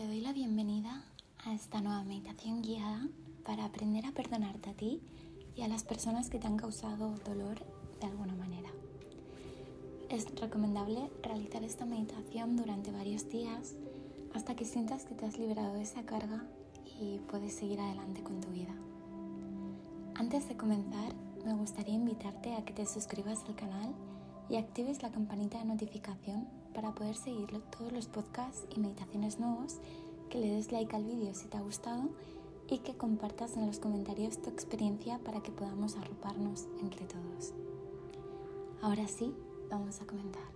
Te doy la bienvenida a esta nueva meditación guiada para aprender a perdonarte a ti y a las personas que te han causado dolor de alguna manera. Es recomendable realizar esta meditación durante varios días hasta que sientas que te has liberado de esa carga y puedes seguir adelante con tu vida. Antes de comenzar, me gustaría invitarte a que te suscribas al canal y actives la campanita de notificación para poder seguir todos los podcasts y meditaciones nuevos, que le des like al vídeo si te ha gustado y que compartas en los comentarios tu experiencia para que podamos arroparnos entre todos. Ahora sí, vamos a comenzar.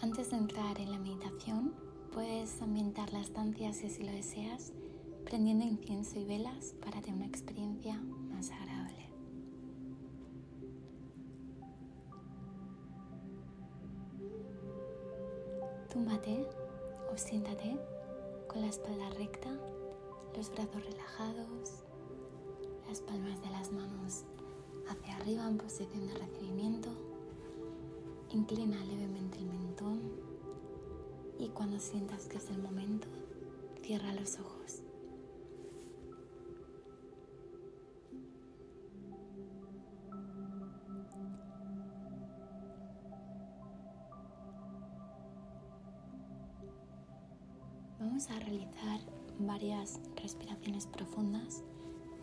Antes de entrar en la meditación, puedes ambientar la estancia si así lo deseas, prendiendo incienso y velas para tener una experiencia Túmbate o siéntate con la espalda recta, los brazos relajados, las palmas de las manos hacia arriba en posición de recibimiento. Inclina levemente el mentón y cuando sientas que es el momento, cierra los ojos. Vamos a realizar varias respiraciones profundas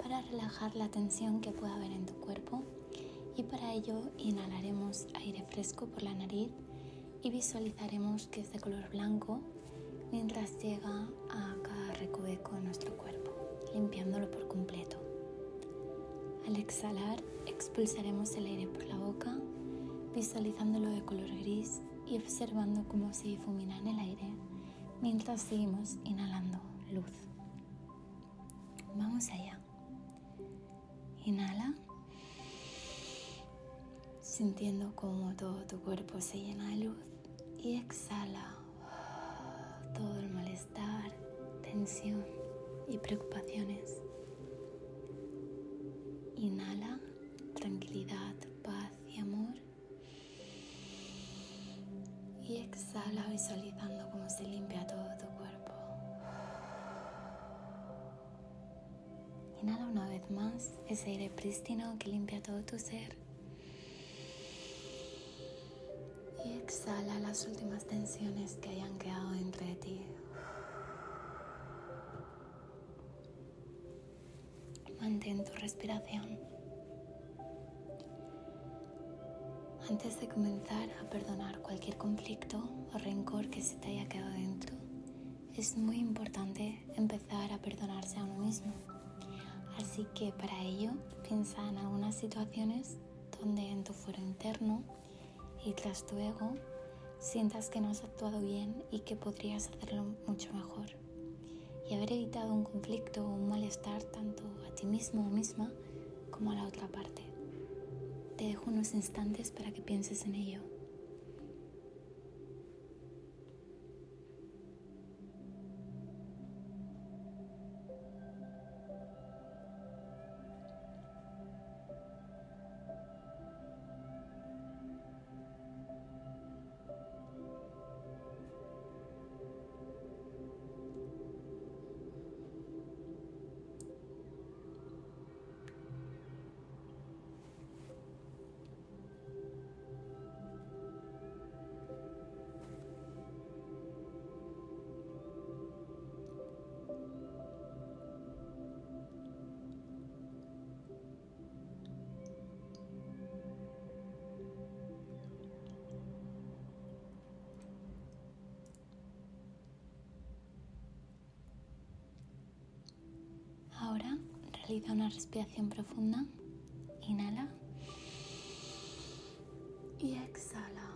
para relajar la tensión que pueda haber en tu cuerpo y para ello inhalaremos aire fresco por la nariz y visualizaremos que es de color blanco mientras llega a cada recoveco de nuestro cuerpo, limpiándolo por completo. Al exhalar, expulsaremos el aire por la boca, visualizándolo de color gris y observando cómo se difumina en el aire mientras seguimos inhalando luz. Vamos allá. Inhala, sintiendo cómo todo tu cuerpo se llena de luz y exhala todo el malestar, tensión y preocupaciones. Inhala tranquilidad, paz y amor. Y exhala visualizando cómo se limpia Inhala una vez más ese aire prístino que limpia todo tu ser. Y exhala las últimas tensiones que hayan quedado dentro de ti. Mantén tu respiración. Antes de comenzar a perdonar cualquier conflicto o rencor que se te haya quedado dentro, es muy importante empezar a perdonarse a uno mismo. Así que para ello piensa en algunas situaciones donde en tu fuero interno y tras tu ego sientas que no has actuado bien y que podrías hacerlo mucho mejor. Y haber evitado un conflicto o un malestar tanto a ti mismo o misma como a la otra parte. Te dejo unos instantes para que pienses en ello. Ahora realiza una respiración profunda. Inhala. Y exhala.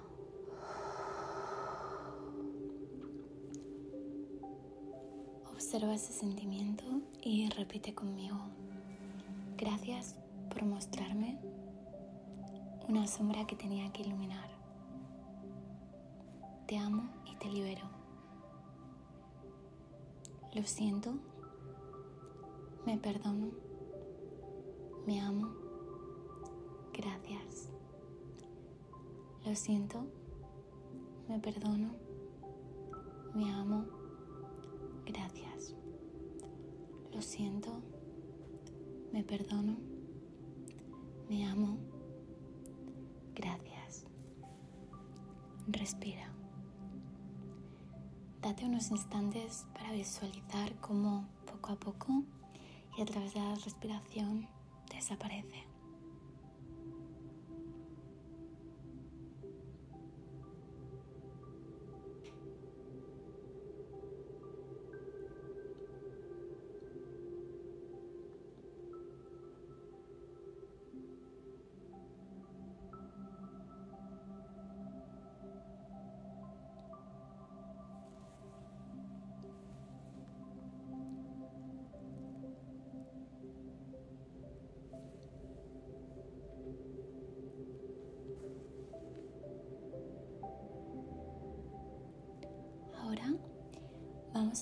Observa ese sentimiento y repite conmigo. Gracias por mostrarme una sombra que tenía que iluminar. Te amo y te libero. Lo siento me perdono. Me amo. Gracias. Lo siento. Me perdono. Me amo. gracias. Lo siento, me perdono, me amo, gracias. Respira. Date unos instantes para visualizar cómo poco a poco y a través de la respiración desaparece.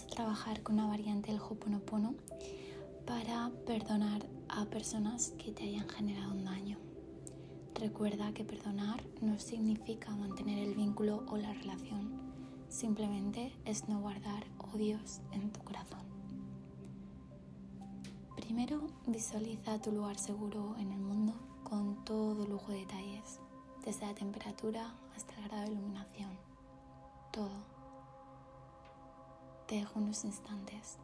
A trabajar con una variante del Hoponopono para perdonar a personas que te hayan generado un daño. Recuerda que perdonar no significa mantener el vínculo o la relación, simplemente es no guardar odios en tu corazón. Primero visualiza tu lugar seguro en el mundo con todo lujo de detalles, desde la temperatura hasta el grado de iluminación, todo te dejo unos instantes.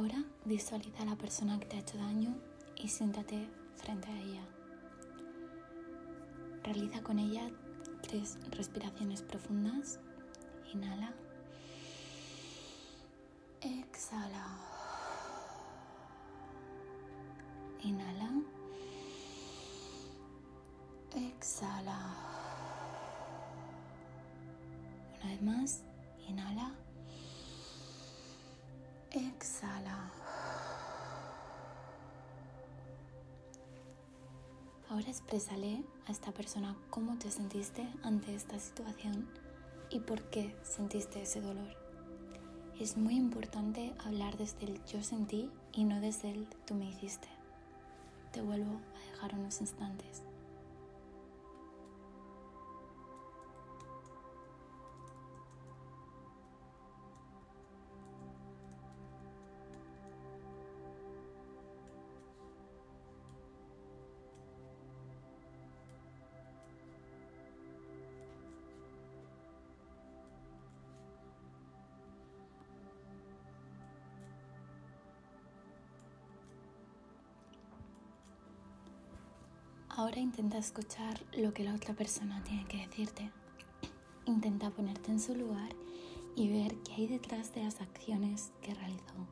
Ahora visualiza a la persona que te ha hecho daño y siéntate frente a ella. Realiza con ella tres respiraciones profundas. Inhala. Exhala. Inhala. Exhala. Una vez más. Ahora exprésale a esta persona cómo te sentiste ante esta situación y por qué sentiste ese dolor. Es muy importante hablar desde el yo sentí y no desde el tú me hiciste. Te vuelvo a dejar unos instantes. Ahora intenta escuchar lo que la otra persona tiene que decirte. Intenta ponerte en su lugar y ver qué hay detrás de las acciones que realizó.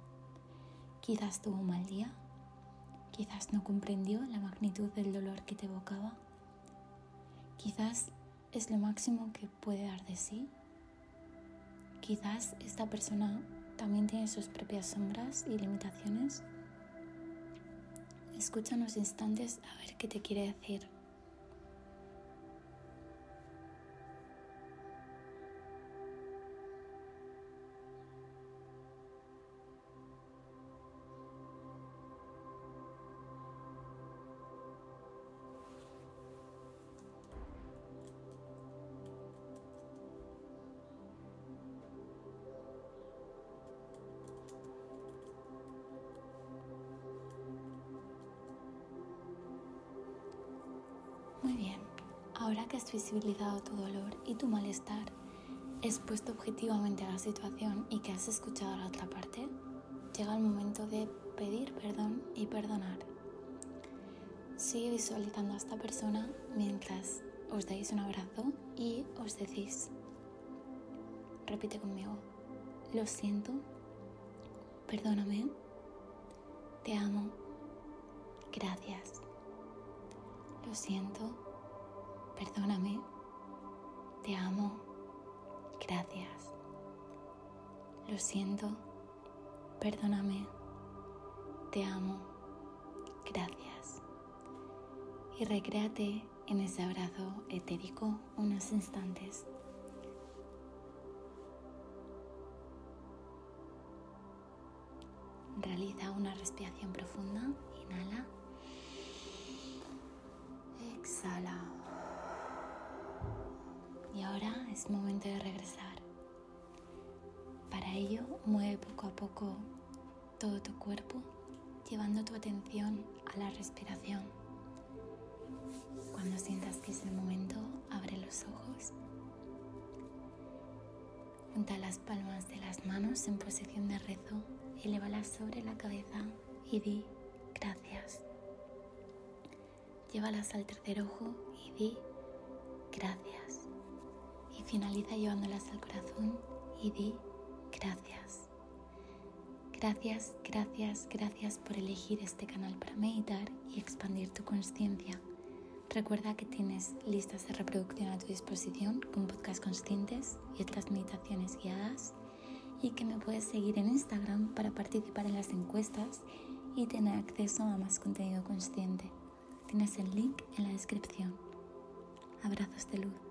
Quizás tuvo un mal día, quizás no comprendió la magnitud del dolor que te evocaba, quizás es lo máximo que puede dar de sí, quizás esta persona también tiene sus propias sombras y limitaciones Escucha unos instantes a ver qué te quiere decir. Muy bien, ahora que has visibilizado tu dolor y tu malestar, expuesto objetivamente a la situación y que has escuchado a la otra parte, llega el momento de pedir perdón y perdonar. Sigue visualizando a esta persona mientras os dais un abrazo y os decís, repite conmigo, lo siento, perdóname, te amo, gracias. Lo siento, perdóname, te amo, gracias. Lo siento, perdóname, te amo, gracias. Y recréate en ese abrazo etérico unos instantes. Realiza una respiración profunda. Inhala. Y ahora es momento de regresar. Para ello, mueve poco a poco todo tu cuerpo, llevando tu atención a la respiración. Cuando sientas que es el momento, abre los ojos. Junta las palmas de las manos en posición de rezo, elévalas sobre la cabeza y di gracias. Llévalas al tercer ojo y di gracias. Y finaliza llevándolas al corazón y di gracias. Gracias, gracias, gracias por elegir este canal para meditar y expandir tu conciencia. Recuerda que tienes listas de reproducción a tu disposición con podcasts conscientes y otras meditaciones guiadas y que me puedes seguir en Instagram para participar en las encuestas y tener acceso a más contenido consciente. Tienes el link en la descripción. Abrazos de luz.